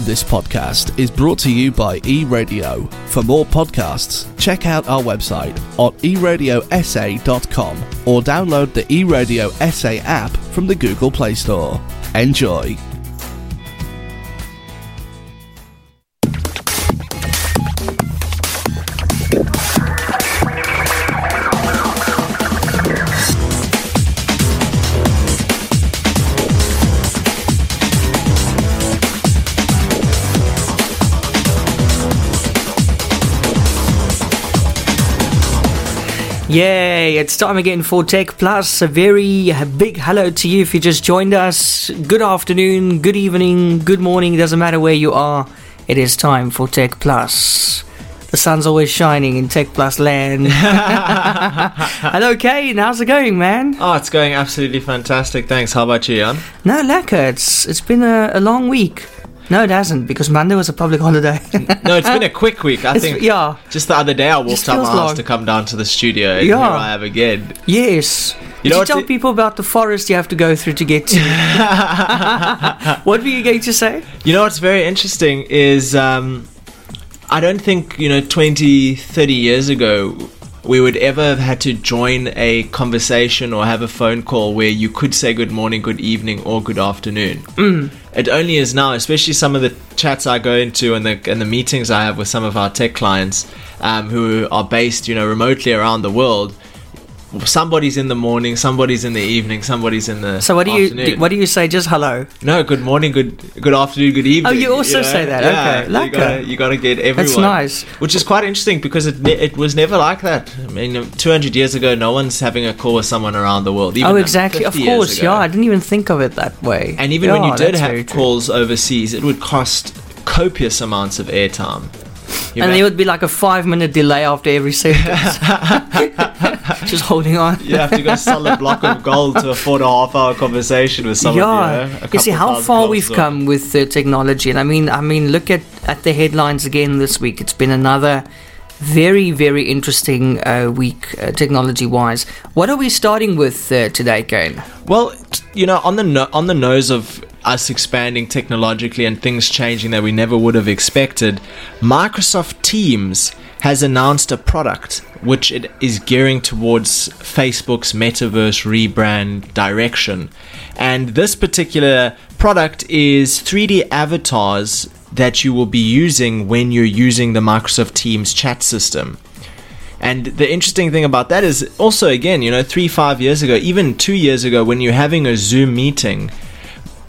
This podcast is brought to you by eRadio. For more podcasts, check out our website on eradiosa.com or download the eRadio SA app from the Google Play Store. Enjoy. It's time again for Tech Plus. A very big hello to you if you just joined us. Good afternoon, good evening, good morning, doesn't matter where you are. It is time for Tech Plus. The sun's always shining in Tech Plus land. hello, Kaine. How's it going, man? Oh, it's going absolutely fantastic. Thanks. How about you, Jan? No, lekker. It's, it's been a, a long week. No, it hasn't because Monday was a public holiday. No, it's been a quick week. I It's- think yeah. just the other day I walked up my house to come down to the studio and Yeah. here I am again. Yes. You Did know you tell the- people about the forest you have to go through to get to? what were you going to say? You know what's very interesting is um, I don't think, you know, 20, 30 years ago we would ever have had to join a conversation or have a phone call where you could say good morning, good evening, or good afternoon. Mm. It only is now, especially some of the chats I go into and the and the meetings I have with some of our tech clients um, who are based, you know, remotely around the world. Somebody's in the morning, somebody's in the evening, somebody's in the So what do you what do you say? Just hello. No, good morning, good good afternoon, good evening. Oh, you also say that. Okay, you lekker. gotta, you gotta get everyone. That's nice. Which is quite interesting because it ne- it was never like that. I mean, 200 years ago, no one's having a call with someone around the world. Even oh, exactly. Of course. Yeah, I didn't even think of it that way. And even when you did have calls overseas, it would cost copious amounts of airtime. You and ma- there would be like a five minute delay after every sentence. Just holding on. you have to go sell a block of gold to afford a half hour conversation with someone. yeah, you, know, you see how far we've come with uh, technology, and I mean, I mean, look at at the headlines again this week. It's been another very, very interesting uh, week, uh, technology-wise. What are we starting with uh, today, Kaine? Well, you know, on the no- on the nose of us expanding technologically and things changing that we never would have expected, Microsoft Teams has announced a product which it is gearing towards Facebook's metaverse rebrand direction. And this particular product is 3D avatars that you will be using when you're using the Microsoft Teams chat system. And the interesting thing about that is also, again, you know, three, five years ago, even two years ago, when you're having a Zoom meeting,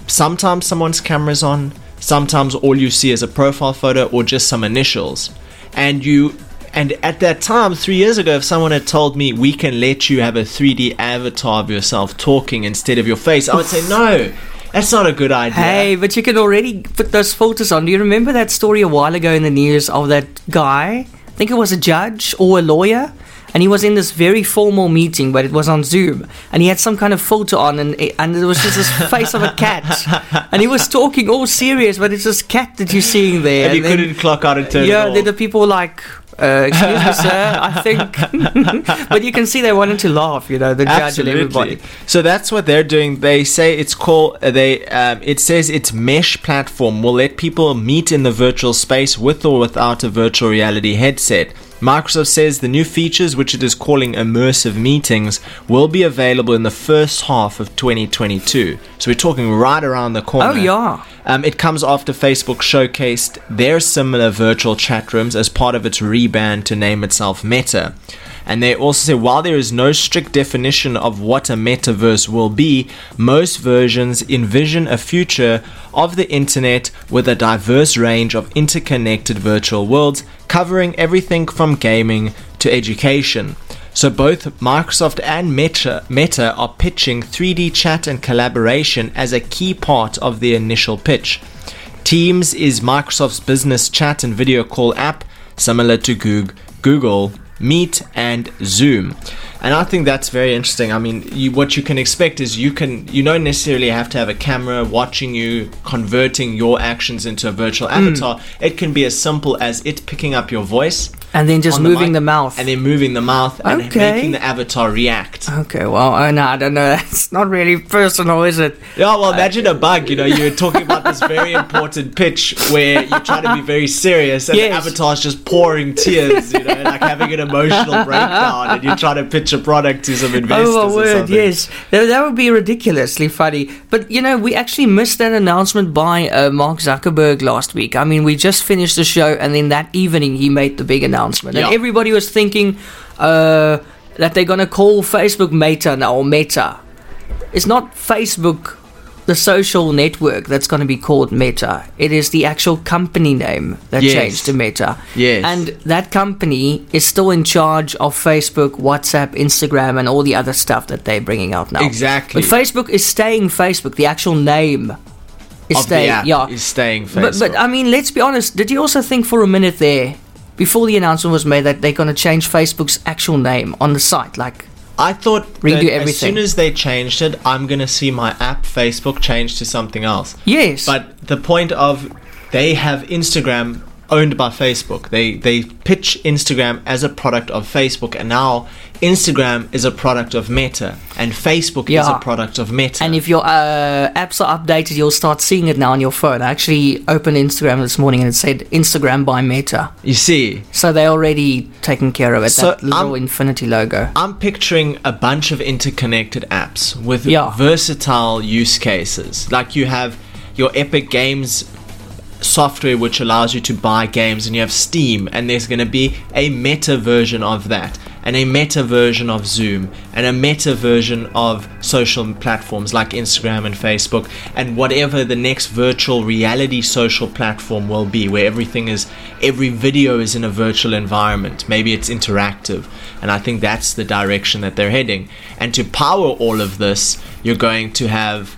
sometimes someone's camera's on, sometimes all you see is a profile photo or just some initials. And you. And at that time, three years ago, if someone had told me we can let you have a 3D avatar of yourself talking instead of your face, I would say, no, that's not a good idea. Hey, but you can already put those filters on. Do you remember that story a while ago in the news of that guy? I think it was a judge or a lawyer. And he was in this very formal meeting, but it was on Zoom. And he had some kind of filter on, and and there was just this face of a cat. And he was talking all serious, but it's this cat that you're seeing there. and you couldn't clock out and turn it yeah, then the people were like, uh, excuse me, sir, I think. but you can see they wanted to laugh, you know, the judge and everybody. So that's what they're doing. They say it's called. uh, They um, it says its mesh platform will let people meet in the virtual space with or without a virtual reality headset. Microsoft says the new features, which it is calling immersive meetings, will be available in the first half of 2022. So we're talking right around the corner. Oh, yeah. Um, it comes after Facebook showcased their similar virtual chat rooms as part of its rebrand to name itself Meta. And they also say while there is no strict definition of what a metaverse will be, most versions envision a future of the internet with a diverse range of interconnected virtual worlds covering everything from gaming to education. So both Microsoft and Meta, Meta are pitching 3D chat and collaboration as a key part of the initial pitch. Teams is Microsoft's business chat and video call app, similar to Google Meet and Zoom. And I think that's very interesting. I mean, you, what you can expect is you can you don't necessarily have to have a camera watching you converting your actions into a virtual hmm. avatar. It can be as simple as it picking up your voice And then just moving mic, the mouth. and then moving the mouth and Okay. making the avatar react. Okay, well, oh, no, I don't know. It's not really personal, is it? Yeah, well, imagine a bug. You know, you're talking about this very important pitch where you're trying to be very serious, and Yes. the avatar's just pouring tears. You know, like having an emotional breakdown, and you're trying to pitch a product to some investors Oh my or word! Yes, that, that would be ridiculously funny. But you know, we actually missed that announcement by uh, Mark Zuckerberg last week. I mean, we just finished the show, and then that evening he made the big announcement, Yeah. and everybody was thinking uh, that they're gonna call Facebook Meta now or Meta. It's not Facebook, the social network, that's gonna be called Meta. It is the actual company name that Yes. changed to Meta. Yes. And that company is still in charge of Facebook, WhatsApp, Instagram, and all the other stuff that they're bringing out now. Exactly. But Facebook is staying Facebook. The actual name is staying. yeah. is staying but, Facebook. but I mean, let's be honest. Did you also think for a minute there, before the announcement was made, that they're going to change Facebook's actual name on the site? Like, I thought Redo everything. as soon as they changed it, I'm gonna see my app Facebook change to something else. yes. But the point of they have Instagram owned by Facebook. They they pitch Instagram as a product of Facebook, and now Instagram is a product of Meta, and Facebook is a product of Meta. And if your uh, apps are updated, you'll start seeing it now on your phone. I actually opened Instagram this morning and it said Instagram by Meta. you see, So they're already taking care of it. So, that little I'm- infinity logo. I'm picturing a bunch of interconnected apps with Yeah. versatile use cases. Like you have your Epic Games software which allows you to buy games and you have Steam and there's going to be a meta version of that and a meta version of Zoom and a meta version of social platforms like Instagram and Facebook and whatever the next virtual reality social platform will be where everything is every video is in a virtual environment. Maybe it's interactive and I think that's the direction that they're heading. And to power all of this you're going to have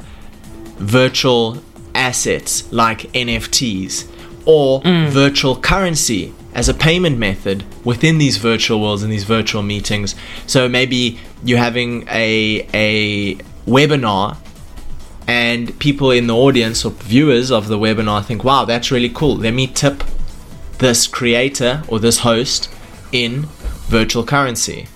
virtual assets like NFTs or mm. virtual currency as a payment method within these virtual worlds and these virtual meetings. So maybe you're having a a webinar and people in the audience or viewers of the webinar think, "Wow, that's really cool. Let me tip this creator or this host in virtual currency."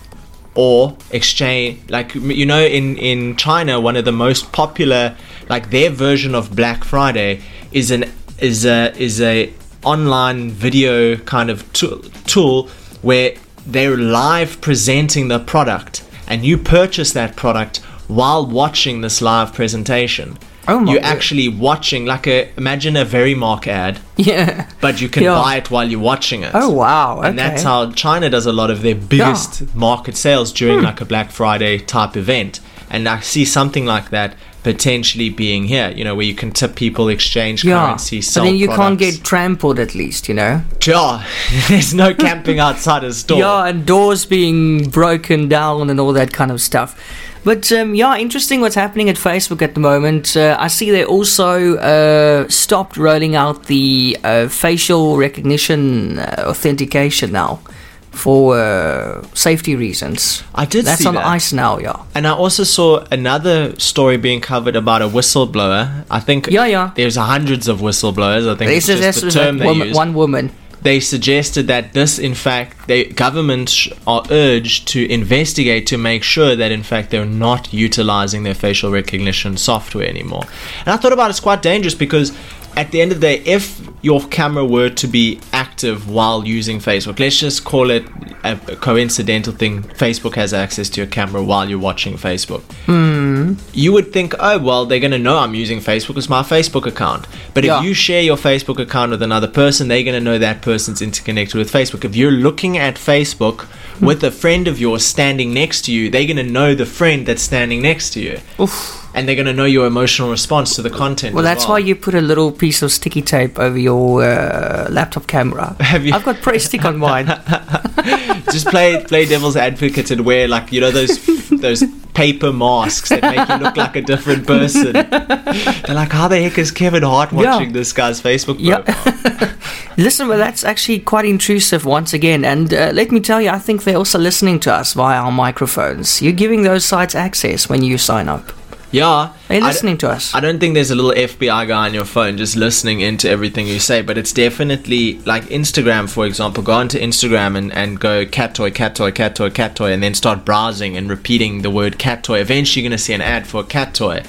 or exchange like you know in in China one of the most popular like their version of Black Friday is an is a is a online video kind of tool, tool where they're live presenting the product and you purchase that product while watching this live presentation Oh my you're word. actually watching like a imagine a very mark ad Yeah. but you can Yeah. buy it while you're watching it Oh wow. Okay. and that's how China does a lot of their biggest market sales during Hmm. like a Black Friday type event. And I see something like that potentially being here, you know, where you can tip people, exchange yeah. currency, But sell then you can't get trampled at least, you know. Yeah, there's no camping outside a store. Yeah, and doors being broken down and all that kind of stuff. But um, yeah, interesting what's happening at Facebook at the moment. Uh, I see they also uh, stopped rolling out the uh, facial recognition uh, authentication now for uh, safety reasons. I did That's on that. ice now, yeah. And I also saw another story being covered about a whistleblower. I think Yeah, yeah. there's hundreds of whistleblowers. I think This it's is just the this is term they woman, use. one woman. they suggested that this, in fact, the governments are urged to investigate to make sure that, in fact, they're not utilizing their facial recognition software anymore. And I thought about it's quite dangerous because, at the end of the day, if your camera were to be active while using Facebook, let's just call it a coincidental thing. Facebook has access to your camera while you're watching Facebook hmm. you would think, oh, well, they're going to know I'm using Facebook. It's my Facebook account. But Yeah. if you share your Facebook account with another person, they're going to know that person's interconnected with Facebook. If you're looking at Facebook hmm. with a friend of yours standing next to you, they're going to know the friend that's standing next to you. Oof. And they're going to know your emotional response to the content. Well, that's why you put a little piece of sticky tape over your uh, laptop camera. Have you- I've got Prestik on mine. just play play devil's advocate and wear like you know those those paper masks that make you look like a different person. They're like, how the heck is Kevin Hart Yeah. watching this guy's Facebook Yeah. Listen, but that's actually quite intrusive once again. And uh, let me tell you, I think they're also listening to us via our microphones. You're giving those sites access when you sign up. Yeah. They're I d- listening to us. I don't think there's a little FBI guy on your phone just listening into everything you say, but it's definitely like Instagram, for example. Go onto Instagram and, and go cat toy, cat toy, cat toy, cat toy, and then start browsing and repeating the word cat toy. Eventually, you're going to see an ad for a cat toy.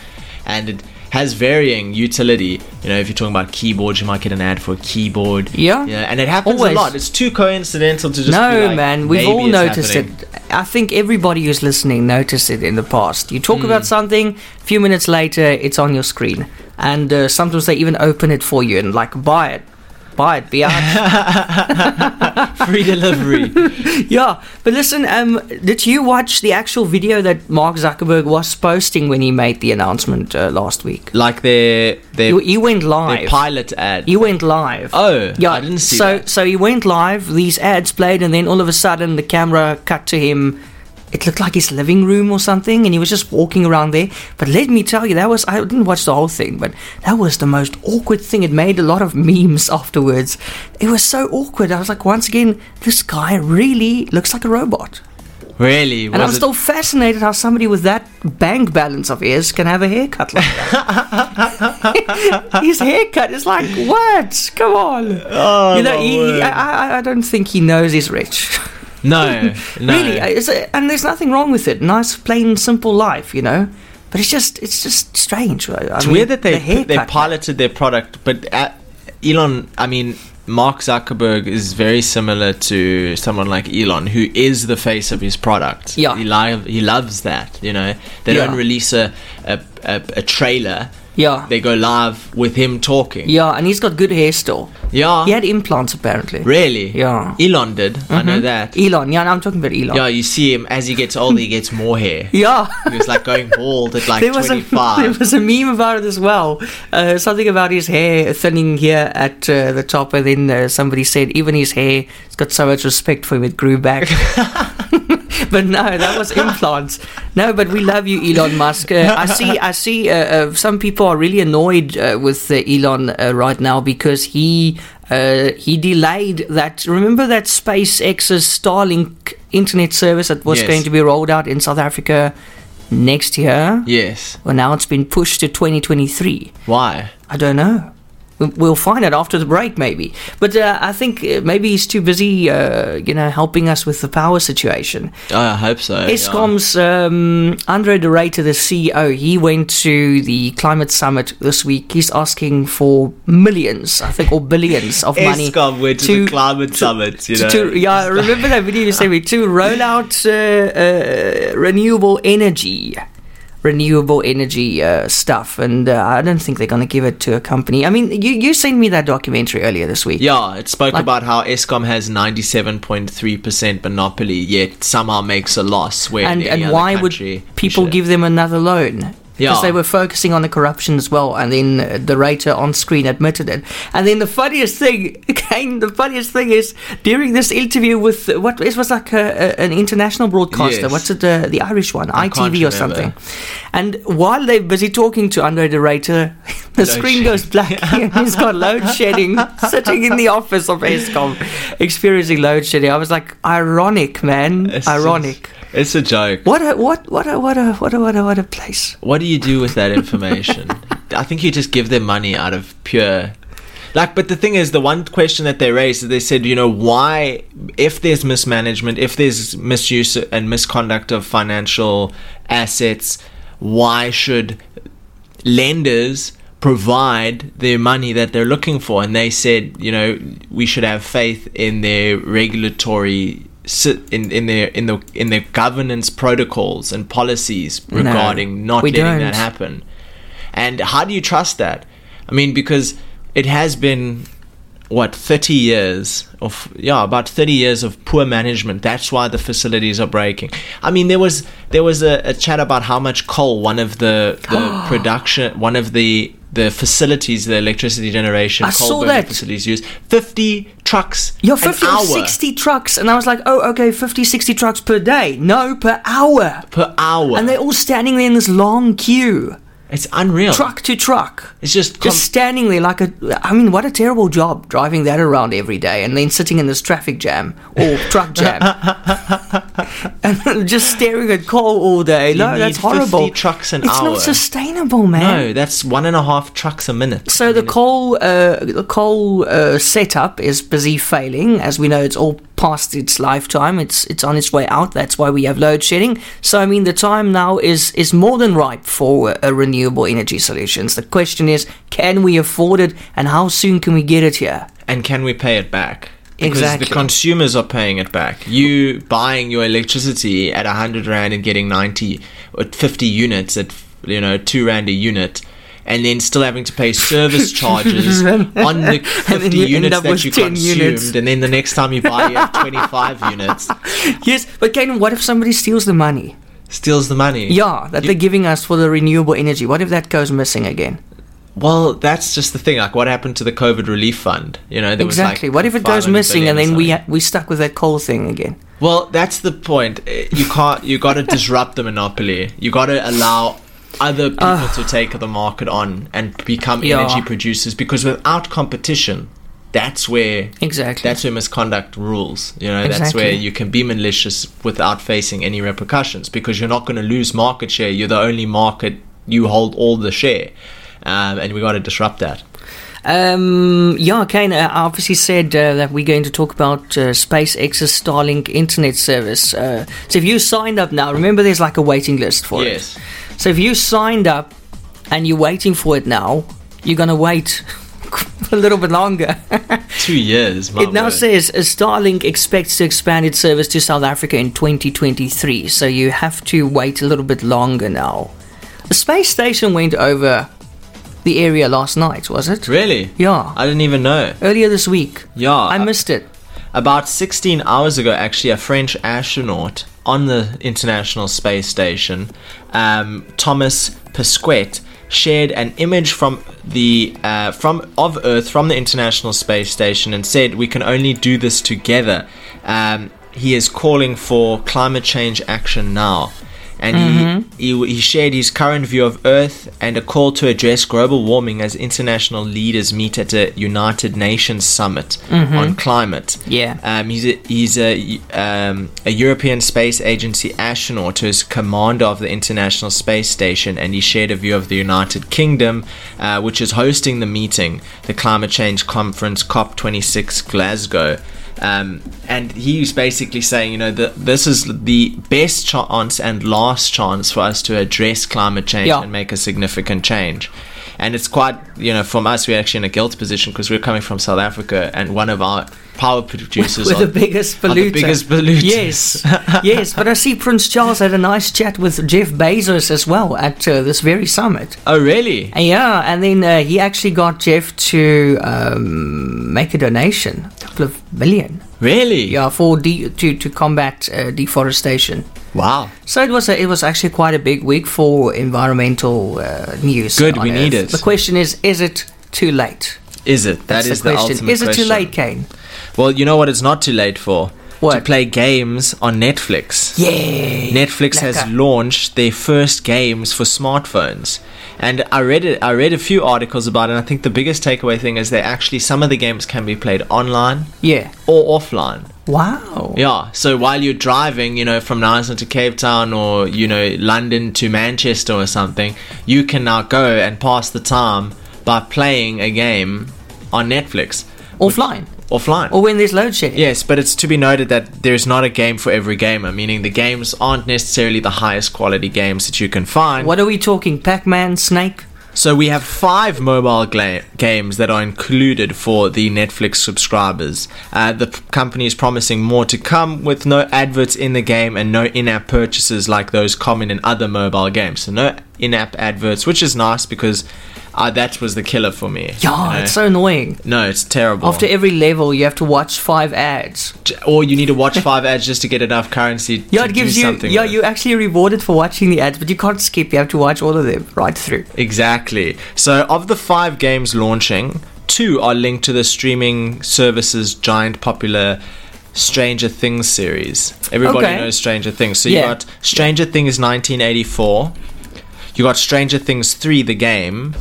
And it has varying utility. You know, if you're talking about keyboards, you might get an ad for a keyboard. Yeah. Yeah, and it happens Always. a lot. It's too coincidental to just no, be like, man, we've all noticed happening. it. I think everybody who's listening noticed it in the past. You talk Hmm. about something, a few minutes later, it's on your screen, and uh, sometimes they even open it for you and like buy it, buy it, be out. Free delivery. yeah, but listen, um, did you watch the actual video that Mark Zuckerberg was posting when he made the announcement uh, last week? like their their, You, you went live. pilot ad. You went live. oh, Yeah, I didn't see so that. so he went live. These ads played, and then all of a sudden the camera cut to him. It looked like his living room or something, and he was just walking around there. But let me tell you, that was I didn't watch the whole thing, but that was the most awkward thing. It made a lot of memes afterwards. It was so awkward. I was like, once again, this guy really looks like a robot. Really? And I'm still fascinated how somebody with that bank balance of his can have a haircut like that. his haircut is like, what? Come on. Oh, you know, he, he. I, I- I don't think he knows he's rich. no, no. really, a, and there's nothing wrong with it. Nice, plain, simple life, you know. But it's just, it's just strange. I It's mean, weird that they the they piloted their product, but uh Elon, I mean, Mark Zuckerberg is very similar to someone like Elon, who is the face of his product. Yeah. he li- he loves that. You know, they Yeah. don't release a a, a a trailer. Yeah, They go live with him talking. yeah, and he's got good hair still. Yeah, He had implants apparently. really. Yeah. Elon did. I know Mhm. that. Elon, yeah, I'm talking about Elon. Yeah, you see him as he gets older, he gets more hair. Yeah. He was like going bald at like there was a there was a meme about it as well. Uh, something about his hair thinning here at uh, the top, and then uh, somebody said even his hair has got so much respect for him it grew back. but no, that was implants. No, but we love you, Elon Musk. Uh, I see. I see. Uh, uh, some people are really annoyed uh, with uh, Elon uh, right now because he uh, he delayed that. Remember that SpaceX's Starlink internet service that was Yes. going to be rolled out in South Africa next year. yes. Well, now it's been pushed to 2023. Why? I don't know. We- We'll find out after the break, maybe. But uh, I think uh, maybe he's too busy, uh, you know, helping us with the power situation. I hope so. yeah. Eskom's um, Andre de Ruyter, the CEO, he went to the climate summit this week. He's asking for millions, I think, or billions of money. Eskom went to, to- the climate summit, you to, know. to- yeah, remember that video you sent me to roll out uh, uh, renewable energy, renewable energy uh, stuff, and uh, I don't think they're going to give it to a company. I mean, you you sent me that documentary earlier this week. Yeah, it spoke Like- about how Eskom has 97.3% monopoly, yet somehow makes a loss. Where and and why would people should. give them another loan? Because Yeah. they were focusing on the corruption as well, and then de Ruyter on screen admitted it. And then the funniest thing, again, the funniest thing is during this interview with what it was like a, a, an international broadcaster. Yes. What's it? Uh, the Irish one, I ITV or something. And while they're busy talking to Andre de Ruyter, the Load screen shedding. goes black. and he's got load shedding, sitting in the office of Eskom, experiencing load shedding. I was like, ironic, man, It's ironic. just- it's a joke. What a what what a what a what a what a what a place. What do you do with that information? I think you just give them money out of pure. Like, but the thing is, the one question that they raised is they said, you know, why, if there's mismanagement, if there's misuse and misconduct of financial assets, why should lenders provide the money that they're looking for? And they said, you know, we should have faith in their regulatory in, in their in the in their governance protocols and policies No, regarding not we letting don't. that happen. And how do you trust that? I mean, because it has been what 30 years of yeah about 30 years of poor management that's why the facilities are breaking i mean there was there was a, a chat about how much coal one of the the production one of the the facilities the electricity generation I coal burning that. facilities use 50 trucks You're an 50 or hour 60 trucks. And I was like, oh, okay, 50, 60 trucks per day. No, per hour. per hour And they're all standing there in this long queue, it's unreal truck to truck. it's just, com- Just standing there like a. I mean, what a terrible job driving that around every day and then sitting in this traffic jam or truck jam. and just staring at coal all day. You no, that's horrible. 50 trucks an it's hour. not sustainable, man. No, that's one and a half trucks a minute. So the coal, uh, the coal uh, setup is busy failing. As we know, it's all past its lifetime. It's it's on its way out. That's why we have load shedding. So I mean, the time now is is more than ripe for uh, renewable energy solutions. The question is, can we afford it, and how soon can we get it here? And can we pay it back? Because Exactly. the consumers are paying it back. You buying your electricity at 100 Rand and getting 90 or 50 units at, you know, 2 Rand a unit. And then still having to pay service charges on the 50 you units that you consumed. units. And then the next time you buy, you have 25 units. Yes, but Ken, what if somebody steals the money? Steals the money. Yeah, that You- they're giving us for the renewable energy. What if that goes missing again? Well, that's just the thing. Like, what happened to the COVID relief fund? You know, there exactly. was like what if it goes missing and then we ha- we stuck with that coal thing again? Well, that's the point. You can't. You got to disrupt the monopoly. You got to allow other people to take the market on and become Yeah. energy producers. Because without competition, that's where Exactly. that's where misconduct rules. You know, that's where you can be malicious without facing any repercussions. Because you're not going to lose market share. You're the only market. You hold all the share, um, and we got to disrupt that. Um, yeah, Kaine I obviously said uh, that we're going to talk about uh, SpaceX's Starlink internet service. Uh, so if you signed up now, remember there's like a waiting list for Yes. it. So if you signed up and you're waiting for it now, you're going to wait a little bit longer. Two years. It now word. says uh, Starlink expects to expand its service to South Africa in 2023. So you have to wait a little bit longer now. The space station went over the area last night, was it? Really? Yeah. I didn't even know. Earlier this week. Yeah. I missed it. About 16 hours ago, actually, a French astronaut on the International Space Station, um, Thomas Pesquet, shared an image from the uh, from of Earth from the International Space Station and said, "We can only do this together." Um, he is calling for climate change action now. And he, he, he shared his current view of Earth and a call to address global warming as international leaders meet at a United Nations summit on climate. Yeah. Um, he's a, he's a, um, a European Space Agency astronaut who is commander of the International Space Station, and he shared a view of the United Kingdom, uh, which is hosting the meeting, the Climate Change Conference COP26 Glasgow. Um, and he's basically saying, you know, that this is the best chance and last chance for us to address climate change Yeah. and make a significant change. And it's quite, you know, from us, we're actually in a guilt position because we're coming from South Africa, and one of our power producers are the biggest are polluter. the biggest polluters. Yes, yes. But I see Prince Charles had a nice chat with Jeff Bezos as well at uh, this very summit. Oh, really? Yeah, and then uh, he actually got Jeff to um, make a donation, couple of million, Really? yeah, for de- to to combat uh, deforestation. Wow. So it was a, it was actually quite a big week for environmental uh, news. Good, we need it. The question is, is it too late? Is it? That That's is the the, question. is it question. too late, Kaine? Well, you know what? It's not too late for to play games on Netflix. Yay! Netflix has launched their first games for smartphones. And I read it I read a few articles about it and I think the biggest takeaway thing is that actually some of the games can be played online Yeah. or offline. Wow. Yeah, so while you're driving, you know, from Nelson to Cape Town or, you know, London to Manchester or something, you can now go and pass the time by playing a game on Netflix Offline. Offline. Or when there's load shedding. Yes, but it's to be noted that there's not a game for every gamer, meaning the games aren't necessarily the highest quality games that you can find. What are we talking? Pac Man, Snake? So we have five mobile gla- games that are included for the Netflix subscribers. Uh, the p- company is promising more to come with no adverts in the game and no in-app purchases like those common in other mobile games. So no in-app adverts, which is nice because uh, that was the killer for me. Yeah, you know? it's so annoying. no, it's terrible. After every level, you have to watch five ads. Or you need to watch five ads just to get enough currency. Yeah, to it gives you. something Yeah, with. you actually rewarded for watching the ads, but you can't skip. You have to watch all of them right through. Exactly. So, of the five games launching, two are linked to the streaming service's giant popular Stranger Things series. Everybody Okay. knows Stranger Things. So, you Yeah. got Stranger Things 1984, you got Stranger Things 3, the game,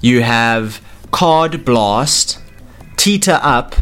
you have Card Blast, Teeter Up,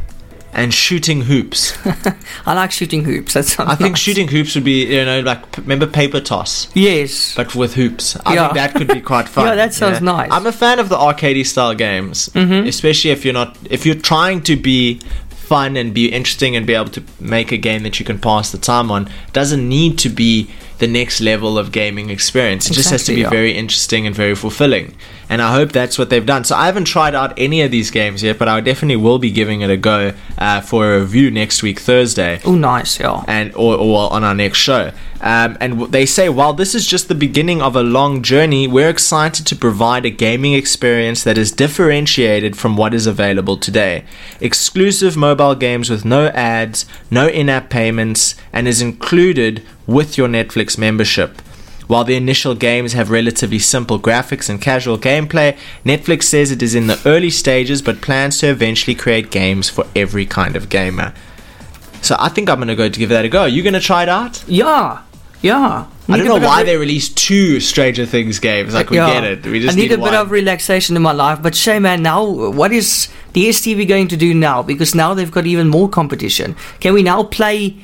and shooting hoops. I like shooting hoops. That sounds I think nice. shooting hoops would be, you know, like remember paper toss, Yes. but with hoops. I Yeah. think that could be quite fun. Yeah, that sounds know? nice. I'm a fan of the arcadey style games, Mm-hmm. especially if you're not if you're trying to be fun and be interesting and be able to make a game that you can pass the time on. It doesn't need to be the next level of gaming experience. It just has to be yeah. very interesting and very fulfilling. And I hope that's what they've done. So I haven't tried out any of these games yet, but I definitely will be giving it a go uh, for a review next week, Thursday Oh, nice. Yeah. and or, or on our next show. Um, and they say while this is just the beginning of a long journey, we're excited to provide a gaming experience that is differentiated from what is available today. Exclusive mobile games with no ads, no in-app payments, and is included with your Netflix membership. While the initial games have relatively simple graphics and casual gameplay, Netflix says it is in the early stages but plans to eventually create games for every kind of gamer. So I think I'm gonna go to give that a go. Are You gonna try it out? Yeah. Yeah. I don't know why re- they released two Stranger Things games. Like we Yeah. get it. We just I need, a one. bit of relaxation in my life. But Shay, man, now what is DSTV going to do now? Because now they've got even more competition. Can we now play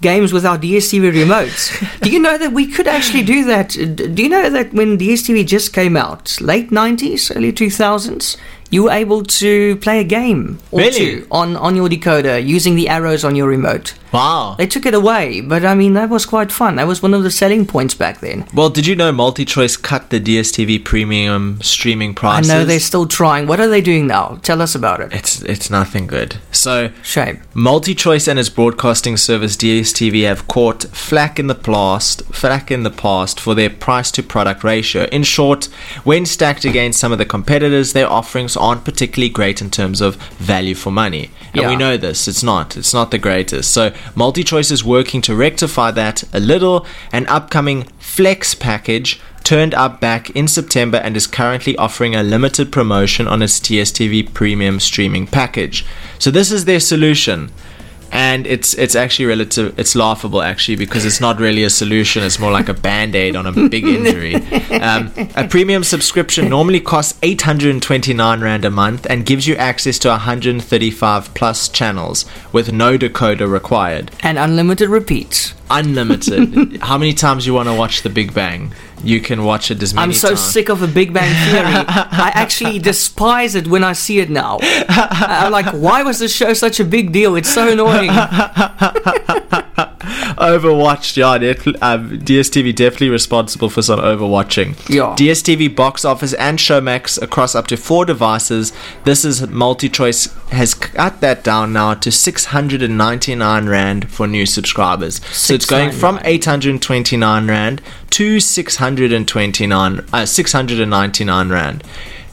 games with our DSTV remotes? do you know that we could actually do that? Do you know that when DSTV just came out, late 90s, early 2000s, you were able to play a game or Really? two on, on your decoder using the arrows on your remote. Wow. They took it away, but I mean, that was quite fun. That was one of the selling points back then. Well, did you know MultiChoice cut the DSTV premium streaming prices? I know they're still trying. What are they doing now? Tell us about it. It's it's nothing good. So Shame. MultiChoice and its broadcasting service DSTV have caught flack in the past, flack in the past for their price to product ratio. In short, when stacked against some of the competitors, their aren't particularly great in terms of value for money. And we know this. It's not. It's not the greatest. So MultiChoice is working to rectify that a little. An upcoming Flex package turned up back in September and is currently offering a limited promotion on its DSTV premium streaming package. So this is their solution. And it's it's actually relative it's laughable actually because it's not really a solution. It's more like a band-aid on a big injury. Um, a premium subscription normally costs 829 rand a month and gives you access to 135 plus channels with no decoder required. And unlimited repeats. Unlimited. How many times you want to watch The Big Bang? You can watch it as many I'm so times. sick of a Big Bang Theory. I actually despise it when I see it now. I'm like, why was this show such a big deal? It's so annoying. Overwatched, yeah. Net- um, DSTV definitely responsible for some overwatching. Yeah. DSTV box office and Showmax across up to four devices. This is multi-choice has cut that down now to 699 rand for new subscribers. So it's going from 829 rand to 629 uh, 699 rand.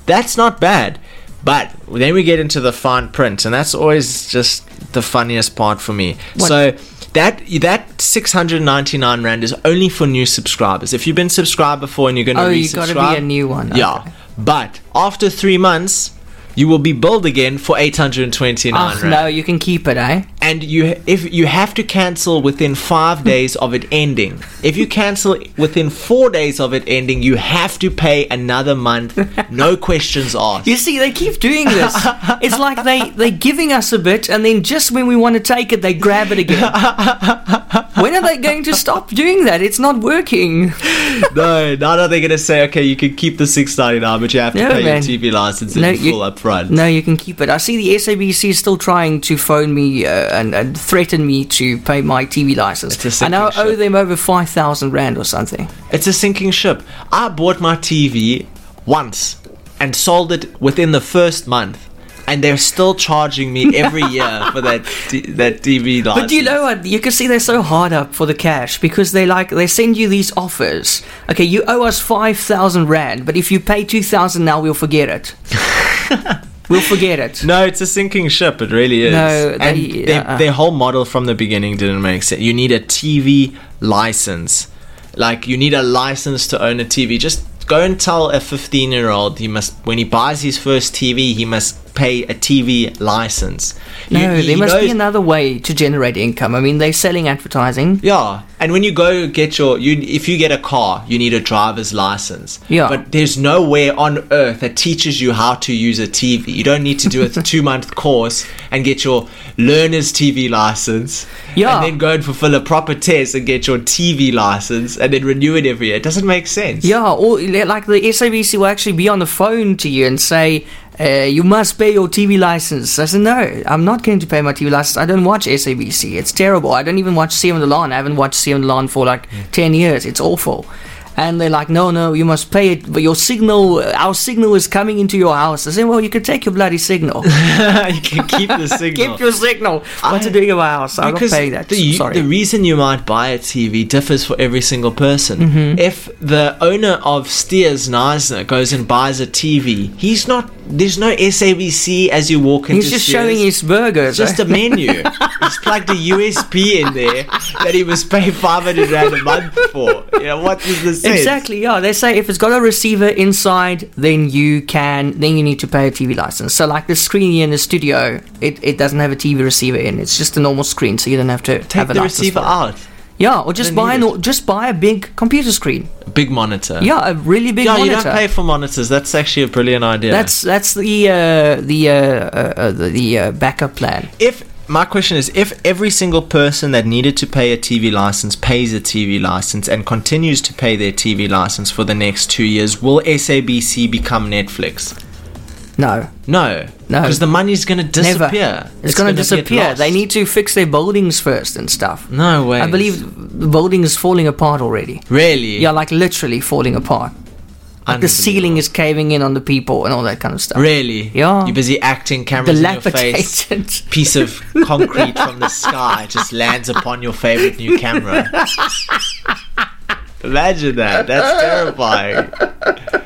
That's not bad. But then we get into the fine print, and that's always just the funniest part for me. What? So that that 699 rand is only for new subscribers. If you've been subscribed before and you're going to Oh, you gotta be a new one. Yeah, Okay. but after three months, you will be billed again for 829 Ach, rand. no, you can keep it, eh? And you, if you have to cancel within five days of it ending. If you cancel within four days of it ending, you have to pay another month, no questions asked. You see, they keep doing this. It's like they they're giving us a bit, and then just when we want to take it, they grab it again. when are they going to stop doing that? It's not working. no, now are they going to say, okay, you can keep the six ninety nine, but you have to No, pay man. your TV license No, in full upfront. No, you can keep it. I see the SABC is still trying to phone me uh, and, and threaten me to pay my TV license. It's a I owe ship. them over five thousand rand or something. It's a sinking ship. I bought my TV once and sold it within the first month. And they're still charging me every year for that t- that TV license. But do you know what? You can see they're so hard up for the cash because they like they send you these offers. Okay, you owe us five thousand rand, but if you pay two thousand now, we'll forget it. we'll forget it. No, it's a sinking ship. It really is. No, and they- their, uh-uh. their whole model from the beginning didn't make sense. You need a TV license. Like you need a license to own a TV. Just go and tell a 15 year old he must when he buys his first TV he must pay a TV license. No, you there must be another way to generate income. I mean, they're selling advertising. Yeah, and when you go get your you if you get a car, you need a driver's license. Yeah. But there's nowhere on earth that teaches you how to use a TV. You don't need to do a two month course and get your learner's TV license. Yeah. And then go and fulfill a proper test and get your TV license and then renew it every year. It doesn't make sense. Yeah, or like the SABC will actually be on the phone to you and say, uh, you must pay your TV license. I said, no, I'm not going to pay my TV license. I don't watch SABC. It's terrible. I don't even watch 7de Laan. I haven't watched 7de Laan for like 10 years. It's awful. And they're like, no, no, you must pay it. But your signal, our signal is coming into your house. I said, well, you can take your bloody signal. you can keep the signal. Keep your signal. What's I- it doing in my house? I'm not paying that. The, Sorry. the reason you might buy a TV differs for every single person. Mm-hmm. If the owner of Steers Neisner goes and buys a TV, he's not. There's no SABC as you walk into. He's just Steers. showing his burgers. It's just a menu. He's plugged a USB in there that he was paying 500 rand a month for. You know what is the sense? Exactly, yeah. They say if it's got a receiver inside, then you can, then you need to pay a TV license. So, like the screen here in the studio, it, it doesn't have a TV receiver in. It's just a normal screen, so you don't have to Take have a the license receiver for it. out. Yeah, or just buy need an, just buy a big computer screen. Big monitor. Yeah, a really big yeah, monitor. you don't pay for monitors. That's actually a brilliant idea. That's that's the uh, the uh, uh, uh, the, the uh, backup plan. if my question is if every single person that needed to pay a TV license pays a TV license and continues to pay their TV license for the next two years, will SABC become Netflix? No, No, No. because the money's going to disappear. It's, going to disappear. They need to fix their buildings first and stuff. No way. I believe the building is falling apart already. Really? Yeah, like literally falling apart. Like the ceiling is caving in on the people and all that kind of stuff. Really? Yeah. You're busy acting, cameras in your face. Piece of concrete from the sky just lands upon your favorite new camera. Imagine that. That's terrifying.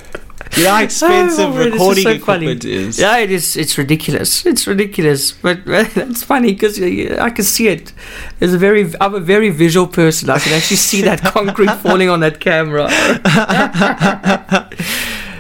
You know how oh, expensive Oh, is just recording so funny. equipment is. Yeah, it is. It's ridiculous. It's ridiculous. But that's funny because I can see it. It's a very. I'm a very visual person. I can actually see that concrete falling on that camera.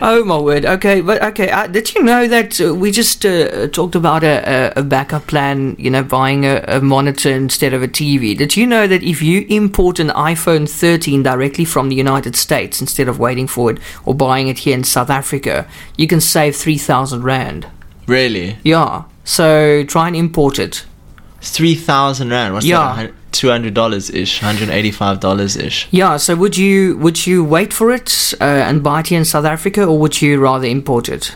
Oh my word. Okay, but okay. Uh, did you know that uh, we just uh, talked about a, a, backup plan? You know, buying a, a monitor instead of a TV. Did you know that if you import an iPhone 13 directly from the United States instead of waiting for it or buying it here in South Africa, you can save three thousand rand? Really? Yeah. So try and import it. 3,000 Rand. What's Yeah. that? $200 ish. $185 ish. Yeah. So would you would you wait for it uh, and buy it here in South Africa, or would you rather import it?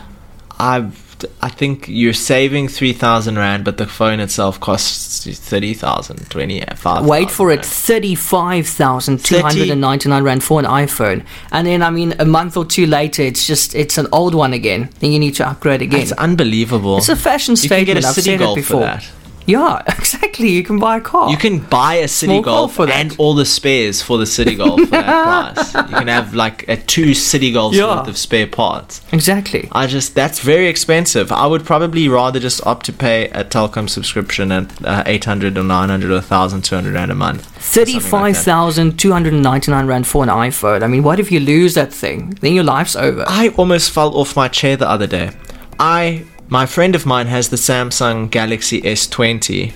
I've. I think you're saving 3,000 Rand, but the phone itself costs 30,000, 25,000. Wait for it. Thirty-five thousand two hundred and ninety-nine rand for an iPhone, and then I mean a month or two later, it's just it's an old one again. Then you need to upgrade again. It's unbelievable. It's a fashion statement. you can get a I've Citi said it before. for that. Yeah, exactly. You can buy a car. You can buy a Citi Small Golf for that. and all the spares for the Citi Golf for that price. You can have like a two Citi Golfs Yeah. worth of spare parts. exactly. I just that's very expensive. I would probably rather just opt to pay a telecom subscription at uh, 800 or 900 or 1200 rand a month. Thirty-five thousand two hundred and ninety-nine rand for an iPhone. I mean, what if you lose that thing? Then your life's over. I almost fell off my chair the other day. I my friend of mine has the Samsung Galaxy S20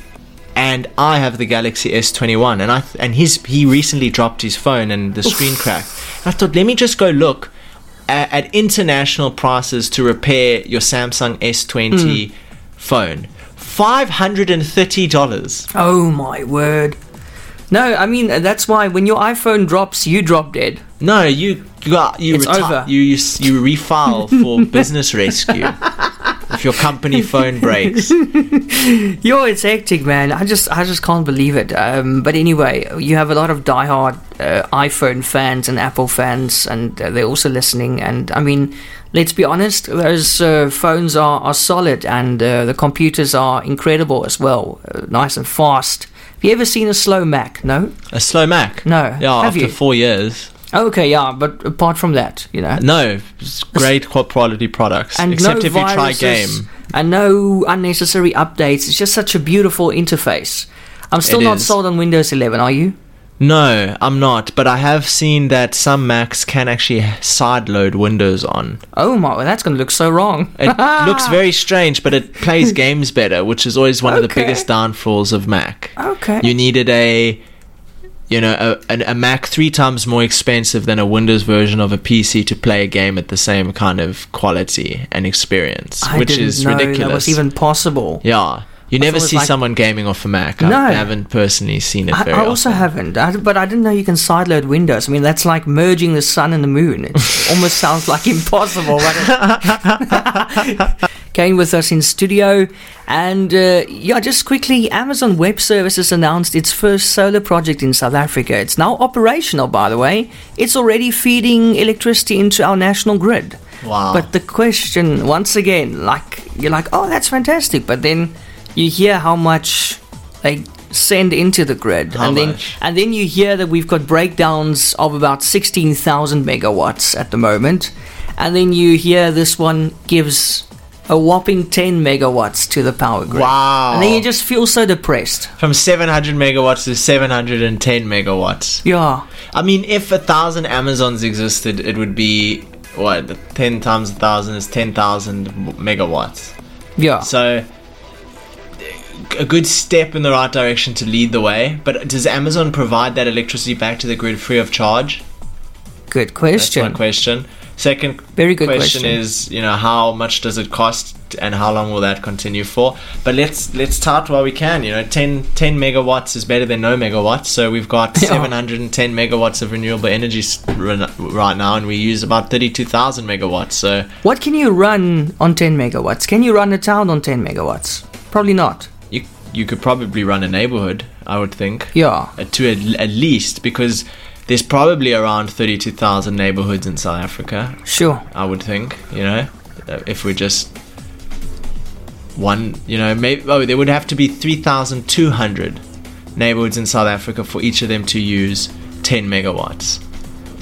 and I have the Galaxy S21 and I and his he recently dropped his phone and the screen cracked. And I thought let me just go look at, at international prices to repair your Samsung S20 hmm. phone. $530. Oh my word. No, I mean that's why when your iPhone drops, you drop dead. No, you you got you It's reti- over. you you, you refile for business rescue if your company phone breaks. Yo, it's hectic, man. I just, I just can't believe it. Um, but anyway, you have a lot of diehard uh, iPhone fans and Apple fans, and uh, they're also listening. And I mean, let's be honest, those uh, phones are, are solid, and uh, the computers are incredible as well, uh, nice and fast. Have you ever seen a slow Mac? No. A slow Mac. No. Yeah, Have after you? four years. Okay, yeah, but apart from that, you know. No, it's great quality products. and except no if you try game. and no unnecessary updates. It's just such a beautiful interface. I'm still It not is. sold on Windows 11. Are you? No, I'm not, but I have seen that some Macs can actually sideload Windows on. Oh my, well, that's going to look so wrong. It looks very strange, but it plays games better, which is always one of the Okay. biggest downfalls of Mac. Okay. You needed a, you know, a, a, Mac three times more expensive than a Windows version of a PC to play a game at the same kind of quality and experience, I which is ridiculous. That was even possible. yeah, you never it was see like- someone gaming off a Mac. No. I haven't personally seen it I, very I also often. haven't, I, but I didn't know you can sideload Windows. I mean, that's like merging the sun and the moon. It almost sounds like impossible. But Kaine with us in studio, and uh, yeah, just quickly, Amazon Web Services announced its first solar project in South Africa. It's now operational, by the way. It's already feeding electricity into our national grid. Wow. But the question, once again, like you're like, oh, that's fantastic, but then you hear how much they send into the grid, How and then much? and then you hear that we've got breakdowns of about sixteen thousand megawatts at the moment, and then you hear this one gives a whopping ten megawatts to the power grid. Wow. And then you just feel so depressed. From 700 megawatts to 710 megawatts. Yeah. I mean, if a thousand Amazons existed, it would be what? Ten times a thousand is 10,000 megawatts. Yeah. So, a good step in the right direction to lead the way. But does Amazon provide that electricity back to the grid free of charge? Good question. That's question. my question. Second Very good question, question. is, you know, how much does it cost and how long will that continue for? But let's let's start while we can. You know, 10, 10 megawatts is better than no megawatts. So we've got Yeah. 710 megawatts of renewable energy right now, and we use about 32,000 megawatts. So What can you run on 10 megawatts? Can you run a town on 10 megawatts? Probably not. you you could probably run a neighborhood, I would think. Yeah. uh, to at, at least because there's probably around 32,000 neighborhoods in South Africa, Sure. I would think, you know, uh, if we just one, you know, maybe oh, there would have to be 3,200 neighborhoods in South Africa for each of them to use 10 megawatts.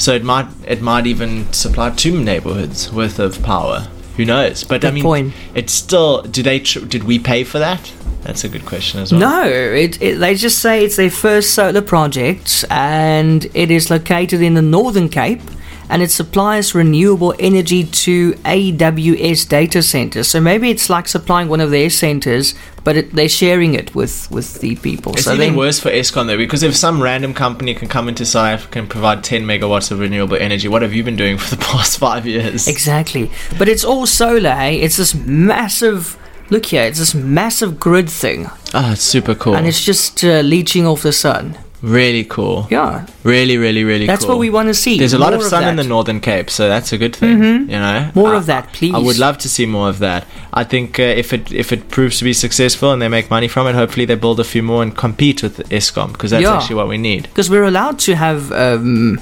So it might it might even supply two neighborhoods worth of power. Who knows? But I mean, point. it's still. Do they? Tr- did we pay for that? That's a good question as well. No, it, it, they just say it's their first solar project and it is located in the Northern Cape and it supplies renewable energy to AWS data centers. So maybe it's like supplying one of their centers, but it, they're sharing it with, with the people. It's so even then, worse for Eskom though, because if some random company can come into South Africa and provide 10 megawatts of renewable energy, what have you been doing for the past five years? Exactly. But it's all solar, hey? It's this massive. Look here, it's this massive grid thing, Ah, it's super cool. and it's just uh, leeching off the sun. really cool. Yeah, Really, really, really that's cool. what we want to see. There's a lot of sun in the Northern Cape, so that's a good thing. You know, More I- of that, please. I would love to see more of that. I think uh, if it if it proves to be successful and they make money from it, hopefully they build a few more and compete with Eskom because that's Yeah. actually what we need. because we're allowed to have um,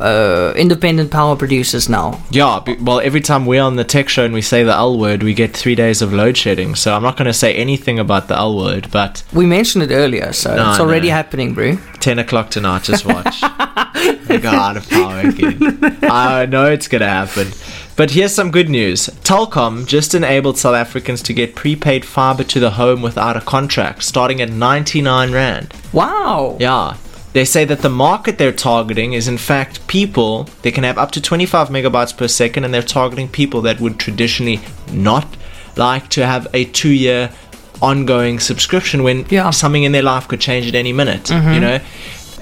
uh, independent power producers now. Yeah, well, every time we're on the tech show and we say the L word, we get three days of load shedding. So I'm not going to say anything about the L word, but We mentioned it earlier, so No, it's already no. happening, bro. 10 o'clock tonight, just watch. we go out of power again. I know it's going to happen. But here's some good news. Telkom just enabled South Africans to get prepaid fiber to the home without a contract, starting at 99 Rand. Wow. Yeah. They say that the market they're targeting is, in fact, people. They can have up to 25 megabytes per second, and they're targeting people that would traditionally not like to have a two year ongoing subscription when Yeah. something in their life could change at any minute. You mm-hmm. know?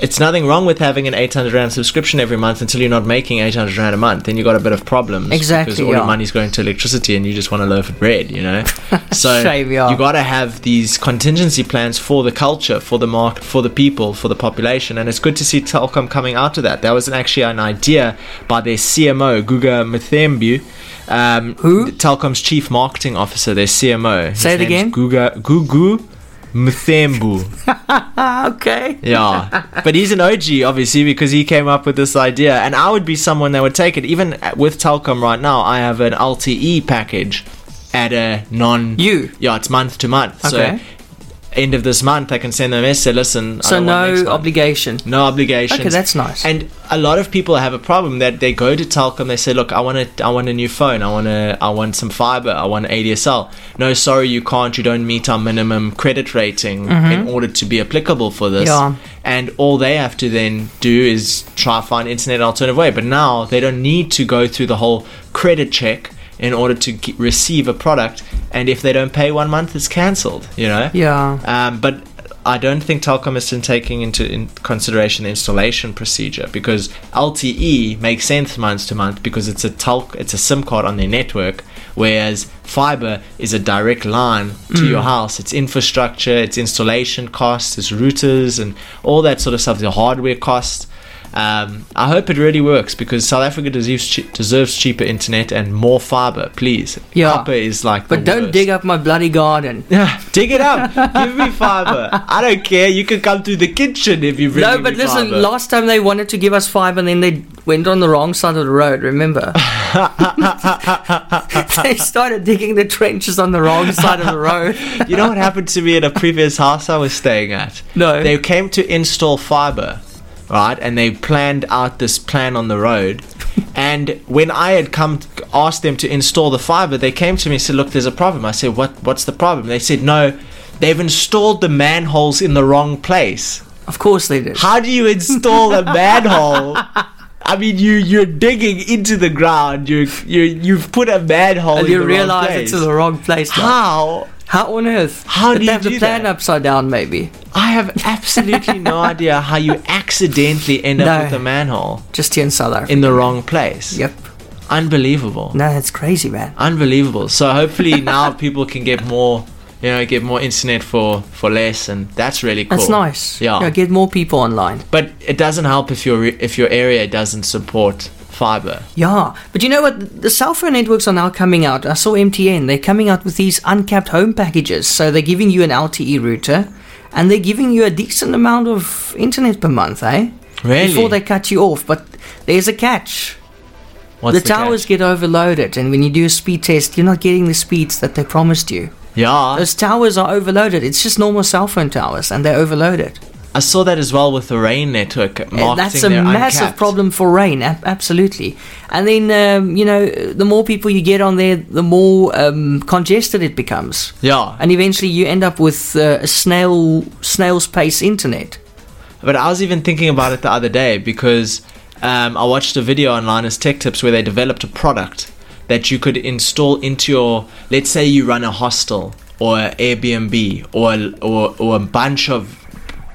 It's nothing wrong with having an 800 Rand subscription every month until you're not making 800 Rand a month. Then you've got a bit of problems. Exactly, Because all yeah. your money's going to electricity and you just want a loaf of bread, you know? So Shame, yeah. you got to have these contingency plans for the culture, for the market, for the people, for the population, and it's good to see Telkom coming out of that. That was actually an idea by their CMO, Guga Mthembu. Um, Who? Telkom's chief marketing officer, their CMO. His Say it again. Guga Gugu Mthembu. Okay. Yeah, but he's an OG, obviously, because he came up with this idea, and I would be someone that would take it. Even with Telkom right now, I have an LTE package at a non. You. Yeah, it's month to month. Okay. So end of this month, I can send them a message. Say, Listen, I So don't want next no month." obligation. no obligation. Okay, that's nice. And a lot of people have a problem that they go to Telkom. They say, "Look, I want a, I want a new phone. I want a, I want some fiber. I want ADSL." No, sorry, you can't. You don't meet our minimum credit rating mm-hmm. in order to be applicable for this. Yeah. And all they have to then do is try find internet alternative way. But now they don't need to go through the whole credit check in order to g receive a product. And if they don't pay one month, it's cancelled. You know. Yeah. Um, but I don't think Telkom is taking into in consideration the installation procedure because LTE makes sense month to month because it's a tel- it's a SIM card on their network, whereas fiber is a direct line to your house. It's infrastructure, it's installation costs, it's routers and all that sort of stuff. The hardware costs. Um, I hope it really works because South Africa deserves che- deserves cheaper internet and more fiber. Please, Yeah. copper is like. But don't worst. dig up my bloody garden. Yeah, dig it up. Give me fiber. I don't care. You can come through the kitchen if you bring No, but listen, fiber. last time they wanted to give us fiber and then they went on the wrong side of the road, remember? they started digging the trenches on the wrong side of the road. you know what happened to me at a previous house I was staying at? No. They came to install fiber, right? And they planned out this plan on the road. and when I had come asked them to install the fiber, they came to me and said, "Look, there's a problem." I said, "What? What's the problem?" They said, "No, they've installed the manholes in the wrong place." Of course they did. How do you install a manhole? I mean, you you're digging into the ground. You you you've put a manhole. And in you the realize wrong place. it's in the wrong place. now. How? How on earth? How Did do they you have do the plan that? upside down, maybe? I have absolutely no idea how you accidentally end up No. with a manhole Just here in South Africa. in the wrong place. Yep. Unbelievable. No, that's crazy, man. Unbelievable. So hopefully now people can get more, you know, get more internet for for less, and that's really cool. That's nice. Yeah. get more people online. But it doesn't help if your if your area doesn't support fiber. Yeah, but you know what? The cell phone networks are now coming out. I saw MTN. They're coming out with these uncapped home packages. So they're giving you an LTE router, and they're giving you a decent amount of internet per month, eh? Really? Before they cut you off. But there's a catch. What's the, towers catch? get overloaded, and when you do a speed test, you're not getting the speeds that they promised you. Yeah, Those towers are overloaded. It's just normal cell phone towers, and they're overloaded. I saw that as well with the rain network And marketing that's a massive uncapped. problem for rain ab- absolutely and then um, you know the more people you get on there the more um, congested it becomes Yeah, and eventually you end up with uh, a snail snail's pace internet But I was even thinking about it the other day because um, I watched a video online as Tech Tips where they developed a product that you could install into your. Let's say you run a hostel or Airbnb or or, or a bunch of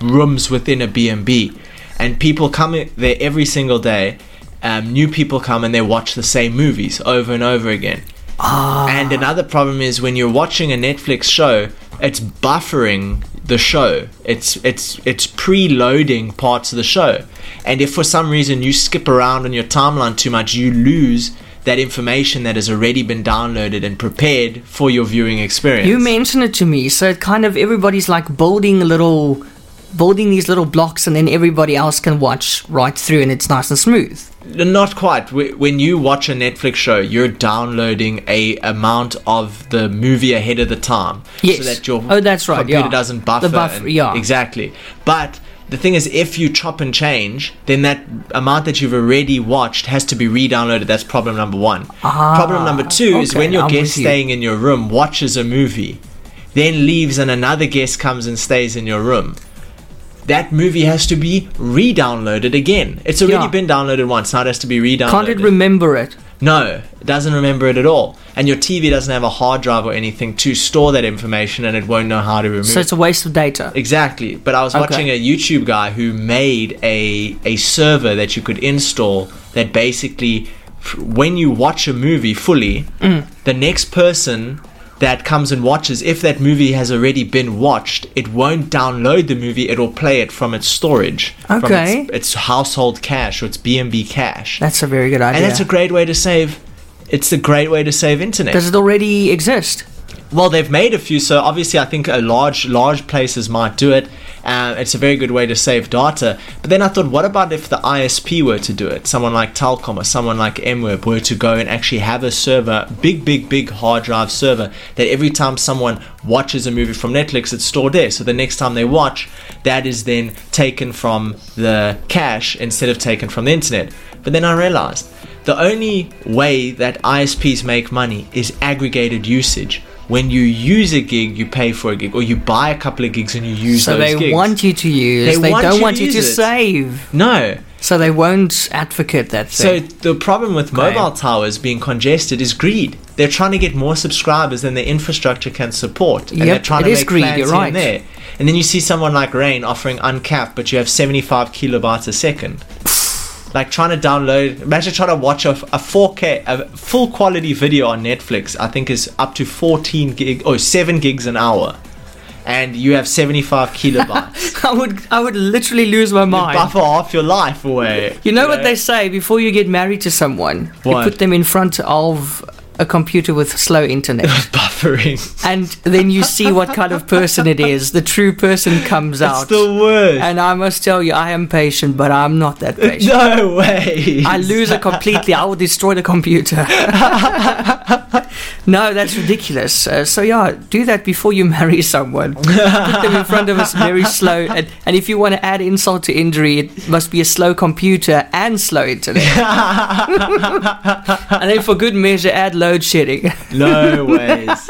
rooms within a B&B, and people come there every single day. Um, new people come and they watch the same movies over and over again. Ah. And another problem is when you're watching a Netflix show, it's buffering the show. It's it's it's preloading parts of the show. And if for some reason you skip around on your timeline too much, you lose that information that has already been downloaded and prepared for your viewing experience. you mentioned it to me so it kind of everybody's like building a little building these little blocks and then everybody else can watch right through and it's nice and smooth Not quite. When you watch a Netflix show, you're downloading a amount of the movie ahead of the time, Yes. so that your Oh, that's right, computer yeah. doesn't buffer. The buffer, and- yeah. exactly. But the thing is, if you chop and change, then that amount that you've already watched has to be re-downloaded. That's problem number one. Ah, problem number two is when your I'm guest you. staying in your room watches a movie, then leaves, and another guest comes and stays in your room. That movie has to be re-downloaded again. It's already Yeah. been downloaded once. Now it has to be re-downloaded. can't it remember it No, it doesn't remember it at all. And your TV doesn't have a hard drive or anything to store that information and it won't know how to remove so it's a waste of data Exactly. But I was Okay. watching a YouTube guy who made a a server that you could install that basically f- when you watch a movie fully, Mm. the next person that comes and watches if that movie has already been watched, it won't download the movie, it'll play it from its storage. From Okay. its, its household cache or its B&B cache. that's a very good idea And that's a great way to save. It's a great way to save internet. Does it already exist? Well, they've made a few, so obviously I think a large large places might do it. Uh, it's a very good way to save data. But then I thought, what about if the ISP were to do it? Someone like Telkom or someone like MWeb were to go and actually have a server, big, big, big hard drive server, that every time someone watches a movie from Netflix, it's stored there. So the next time they watch, that is then taken from the cache instead of taken from the internet. But then I realized the only way that ISPs make money is aggregated usage when you use a gig, you pay for a gig, or you buy a couple of gigs and you use So they gigs. want you to use. They They, want don't you want you to it. save. no. So they won't advocate that Thing. So the problem with mobile towers being congested is greed. They're trying to get more subscribers than their infrastructure can support, and Yep, they're trying to make greed, plans right. and there. And then you see someone like Rain offering uncapped, but you have 75 kilobytes a second. Like trying to download, imagine trying to watch a, a 4K, a full quality video on Netflix. I think is up to 14 gig or 7 gigs an hour, and you have 75 kilobytes. I would, I would literally lose my mind. Buffer half your life away. You know what they say before you get married to someone? What? You put them in front of a computer with slow internet. buffering. and then you see what kind of person it is. The true person comes out. It's the worst. and I must tell you, I am patient, but I'm not that patient. No way. I lose it completely. I will destroy the computer. no, that's ridiculous. Uh, so yeah, do that before you marry someone. Put them in front of us very slow. And, and if you want to add insult to injury, it must be a slow computer and slow internet. and then for good measure, add load shedding. No ways.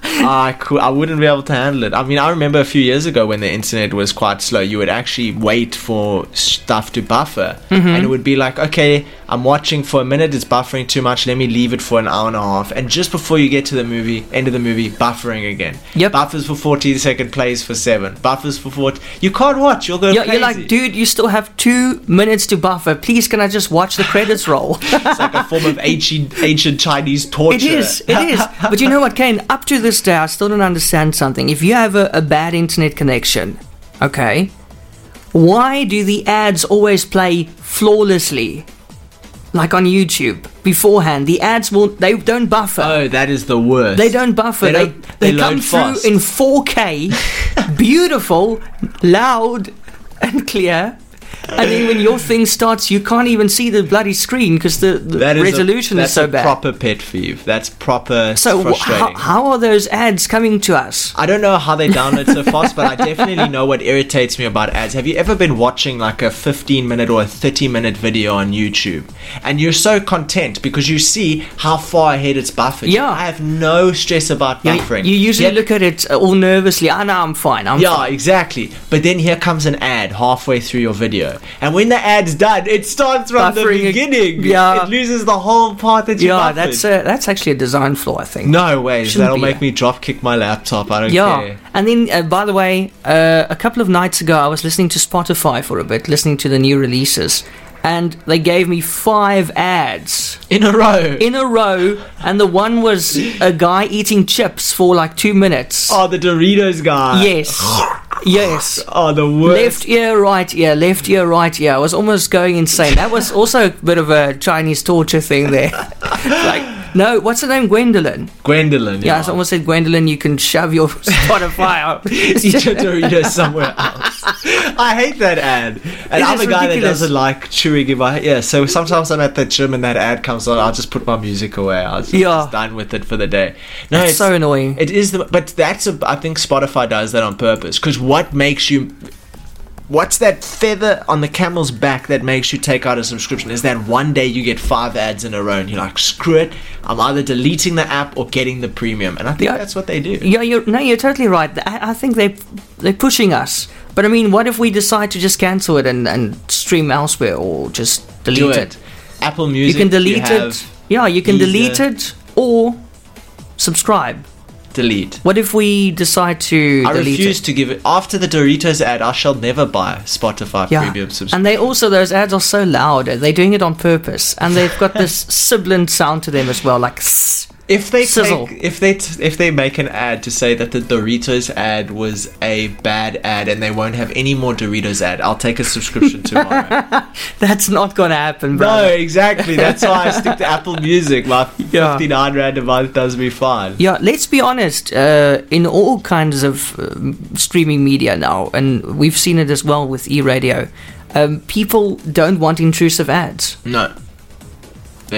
I could, I wouldn't be able to handle it. I mean, I remember a few years ago when the internet was quite slow. You would actually wait for stuff to buffer, Mm-hmm. and it would be like, okay, I'm watching for a minute. It's buffering too much. Let me leave it for an hour and a half. And just before you get to the movie, end of the movie, buffering again. Yep. Buffers for 14 second, plays for seven. Buffers for 40. You can't watch. You'll go You're, you're like, dude, you still have two minutes to buffer. Please, can I just watch the credits roll? It's like a form of ancient, ancient Chinese torture. It is. It is. But you know what, Kaine? Up to this day, I still don't understand something. If you have a, a bad internet connection, okay, why do the ads always play flawlessly? Like on YouTube beforehand, the ads will they don't buffer. Oh, that is the worst. They don't buffer. They They don't- they, they come through fast. in 4K, beautiful, loud, and clear. And then when your thing starts, you can't even see the bloody screen because the, the is a- resolution that's is so a bad. proper pet peeve. That's proper so wh- frustrating. how, how are those ads coming to us? I don't know how they download so fast, but I definitely know what irritates me about ads. Have you ever been watching like a 15 minute or a 30 minute video on YouTube and you're so content because you see how far ahead it's buffered? Yeah. I have no stress about buffering. you usually Yet- look at it all nervously. Ah, I know I'm fine. I'm Yeah, fine. exactly. But then here comes an ad halfway through your video. And when the ad's done, it starts from the Buffering ag- beginning. yeah. It loses the whole part that you Yeah, buffered. that's a, that's actually a design flaw, I think. No way. That'll make me drop kick my laptop. I don't Yeah, care. and then uh, by the way, uh, a couple of nights ago, I was listening to Spotify for a bit, listening to the new releases, and they gave me five ads In a row. in a row, and the one was a guy eating chips for like two minutes. oh, the Doritos guy. Yes, yes. Oh, the worst. Left ear, right ear, left ear, right ear. I was almost going insane. That was also a bit of a Chinese torture thing there. like, no, what's her name? Gwendolyn. Gwendolyn. Yeah, I almost said Gwendolyn. You can shove your Spotify out. Eat your Doritos somewhere else. I hate that ad. And I'm a guy ridiculous. that doesn't like chewing in my yeah. So sometimes I'm at the gym and that ad comes on. I'll just put my music away. I was Yeah. just done with it for the day. No, It's it's so annoying. It is the but that's a I think Spotify does that on purpose because what makes you what's that feather on the camel's back that makes you take out a subscription is that one day you get five ads in a row and you're like screw it I'm either deleting the app or getting the premium and I think Yeah. that's what they do Yeah, you're no, you're totally right. I, I think they they're pushing us. But I mean, what if we decide to just cancel it and, and stream elsewhere or just delete it? it Apple Music. You can delete have it. Yeah, you can Deezer. delete it or subscribe. Delete What if we decide to I refuse it? to give it after the Doritos ad I shall never buy Spotify Yeah, premium subscription and they also those ads are so loud. They're doing it on purpose, and they've got this sibilant sound to them as well, like. "Sss." If they Sizzle. take, if they t- if they make an ad to say that the Doritos ad was a bad ad and they won't have any more Doritos ad, I'll take a subscription tomorrow. That's not gonna happen, bro. no, exactly. That's why I stick to Apple Music. My Yeah. fifty nine rand a month does me fine. Yeah, let's be honest. Uh, in all kinds of um, streaming media now, and we've seen it as well with eRadio, um, people don't want intrusive ads. No.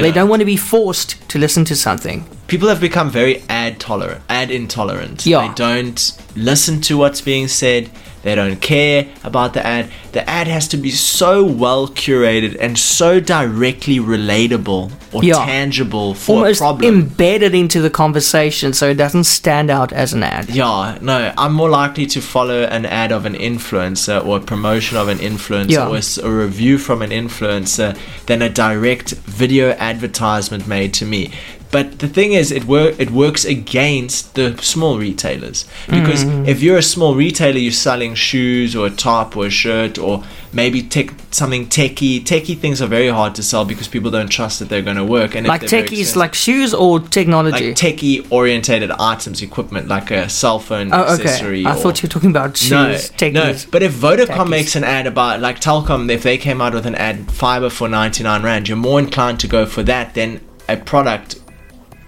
They don't want to be forced to listen to something. People have become very ad tolerant, ad intolerant. Yeah. They don't listen to what's being said. They don't care about the ad. The ad has to be so well curated and so directly relatable or Yeah. tangible for Almost a problem. embedded into the conversation so it doesn't stand out as an ad. yeah, no, I'm more likely to follow an ad of an influencer or a promotion of an influencer Yeah. or a review from an influencer than a direct video advertisement made to me. But the thing is, it wor- it works against the small retailers because Mm. if you're a small retailer, you're selling shoes or a top or a shirt or maybe tech something techie. Techie things are very hard to sell because people don't trust that they're going to work. And Like techies, like shoes or technology. like techie orientated items, equipment, like a cell phone oh, accessory. okay. I or- thought you were talking about shoes. no, techies. no. But if Vodacom Techies. makes an ad about like Telkom, if they came out with an ad fiber for ninety nine rand, you're more inclined to go for that than a product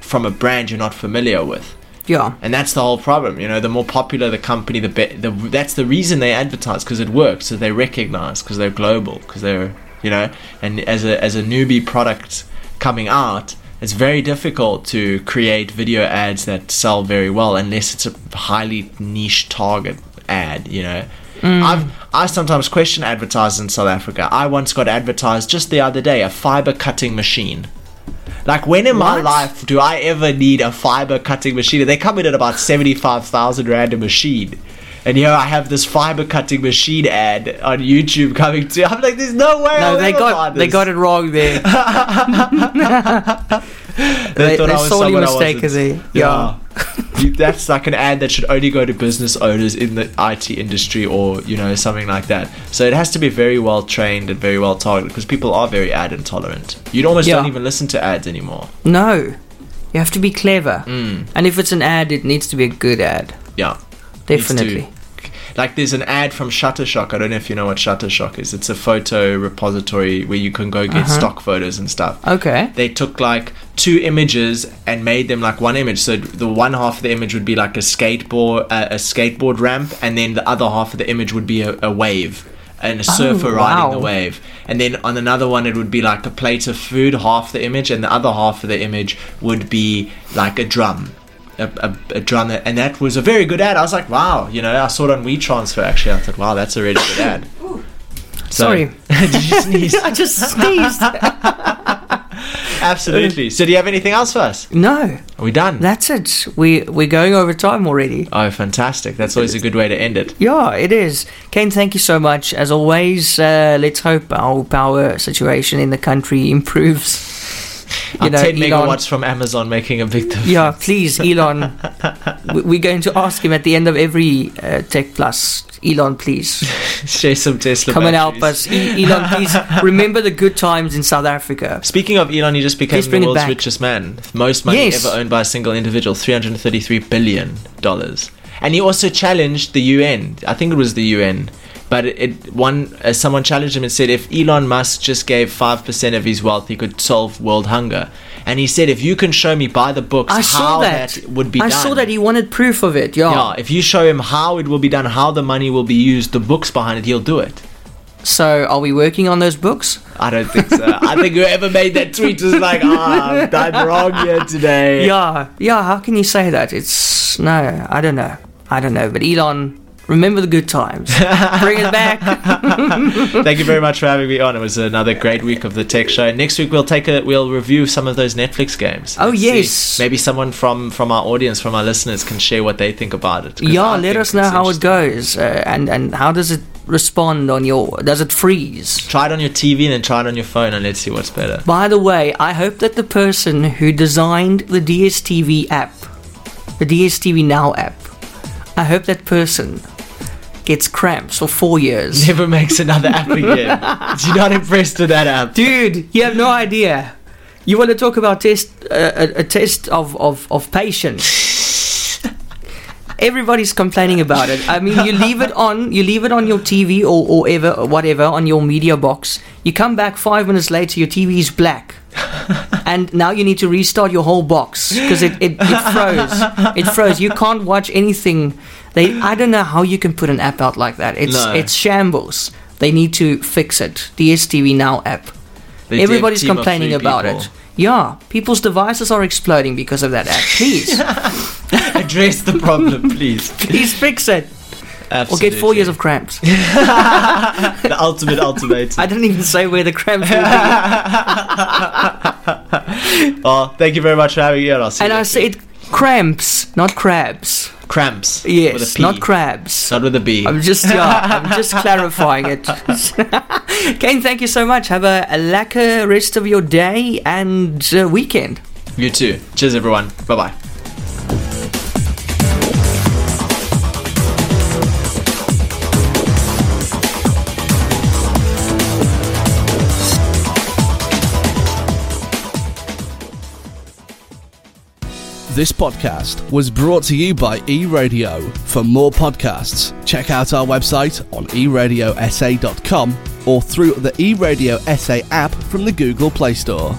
from a brand you're not familiar with. yeah. And that's the whole problem. You know, the more popular the company, the better. the that's the reason they advertise because it works. So they recognize because they're global because they're you know, and as a as a newbie product coming out. It's very difficult to create video ads that sell very well unless it's a highly niche target ad, you know. Mm. I've I sometimes question advertisers in South Africa. I once got advertised just the other day a fiber cutting machine. Like when in my life do I ever need a fiber cutting machine? They come in at about seventy five thousand rand a machine. And here I have this fiber cutting machine ad on YouTube coming to. I'm like, there's no way. No, I'll they got they got it wrong there. They, thought they I was sorely someone I mistaken wasn't. Yeah. You- That's like an ad that should only go to business owners in the IT industry or, you know, something like that. So it has to be very well trained and very well targeted because people are very ad intolerant. You almost Yeah. don't even listen to ads anymore. No, you have to be clever. Mm. And if it's an ad, it needs to be a good ad. Yeah. Definitely. Like there's an ad from Shutterstock. I don't know if you know what Shutterstock is. It's a photo repository where you can go get Uh-huh. stock photos and stuff. Okay. they took like two images and made them like one image. So the one half of the image would be like a skateboard, uh, a skateboard ramp, and then the other half of the image would be a, a wave and a surfer riding the Oh, wave. And then on another one, it would be like a plate of food, half the image, and the other half of the image would be like a drum. A, a, a drum that, and that was a very good ad. I was like, wow, you know, I saw it on WeTransfer actually. I thought, wow, that's a really good ad. So- Sorry. Did you sneeze? I just sneezed. Absolutely. So, do you have anything else for us? no, Are we done? that's it. We we're going over time already. Oh, fantastic. That's always a good way to end it. Yeah, it is. Kaine, thank you so much. As always, uh, let's hope our power situation in the country improves. Our 10 Elon- megawatts from Amazon making a big difference. Yeah, please, Elon. we- we're going to ask him at the end of every uh, Tech Plus. Elon, please Share some Tesla come and help us. E- Elon, please remember the good times in South Africa. Speaking of Elon, he just became the world's richest man. Most money Yes. ever owned by a single individual, $333 billion. And he also challenged the UN. I think it was the UN. But it, it one uh, someone challenged him and said if Elon Musk just gave 5% of his wealth, he could solve world hunger. And he said if you can show me by the books I how saw that. that would be I done. I saw that he wanted proof of it. Yeah. Yeah, if you show him how it will be done, how the money will be used, the books behind it, he'll do it. So, are we working on those books? I don't think so. I think whoever made that tweet was like, ah, I've done wrong here today. Yeah. Yeah. How can you say that? It's no. I don't know. I don't know. But Elon, remember the good times. Bring it back. Thank you very much for having me on. It was another great week of the tech show. Next week we'll take a we'll review some of those Netflix games. Oh, Let's yes. see. Maybe someone from from our audience, from our listeners, can share what they think about it. Yeah. I Let us know how it goes, uh, and and how does it respond on your? Does it freeze? Try it on your TV and then try it on your phone, and let's see what's better. By the way, I hope that the person who designed the DSTV app, the DSTV Now app, I hope that person gets cramps for four years. Never makes another app again. You're not impressed with that app. Dude, you have no idea. You want to talk about test uh, a, a test of, of, of patience? Everybody's complaining about it. I mean, you leave it on, you leave it on your TV or, or ever, or whatever on your media box. You come back five minutes later, your TV is black, and now you need to restart your whole box because it, it, it froze. It froze. You can't watch anything. They, I don't know how you can put an app out like that. It's No. it's shambles. They need to fix it. DSTV Now app. The Everybody's dev team of complaining about people. it. Yeah, people's devices are exploding because of that app. Please, Address the problem, please. please fix it. Or get four years of cramps. the ultimate ultimate. I didn't even say where the cramps be. well, thank you very much for having me. And, I'll see And you I cramps, not crabs. cramps. Yes, not crabs. Not with a B. I'm just yeah, I'm just clarifying it. Kaine, thank you so much. Have a, a lacquer rest of your day and uh, weekend. You too. Cheers, everyone. Bye bye. This podcast was brought to you by eRadio. For more podcasts, check out our website on eradiosa.com or through the eRadio SA app from the Google Play Store.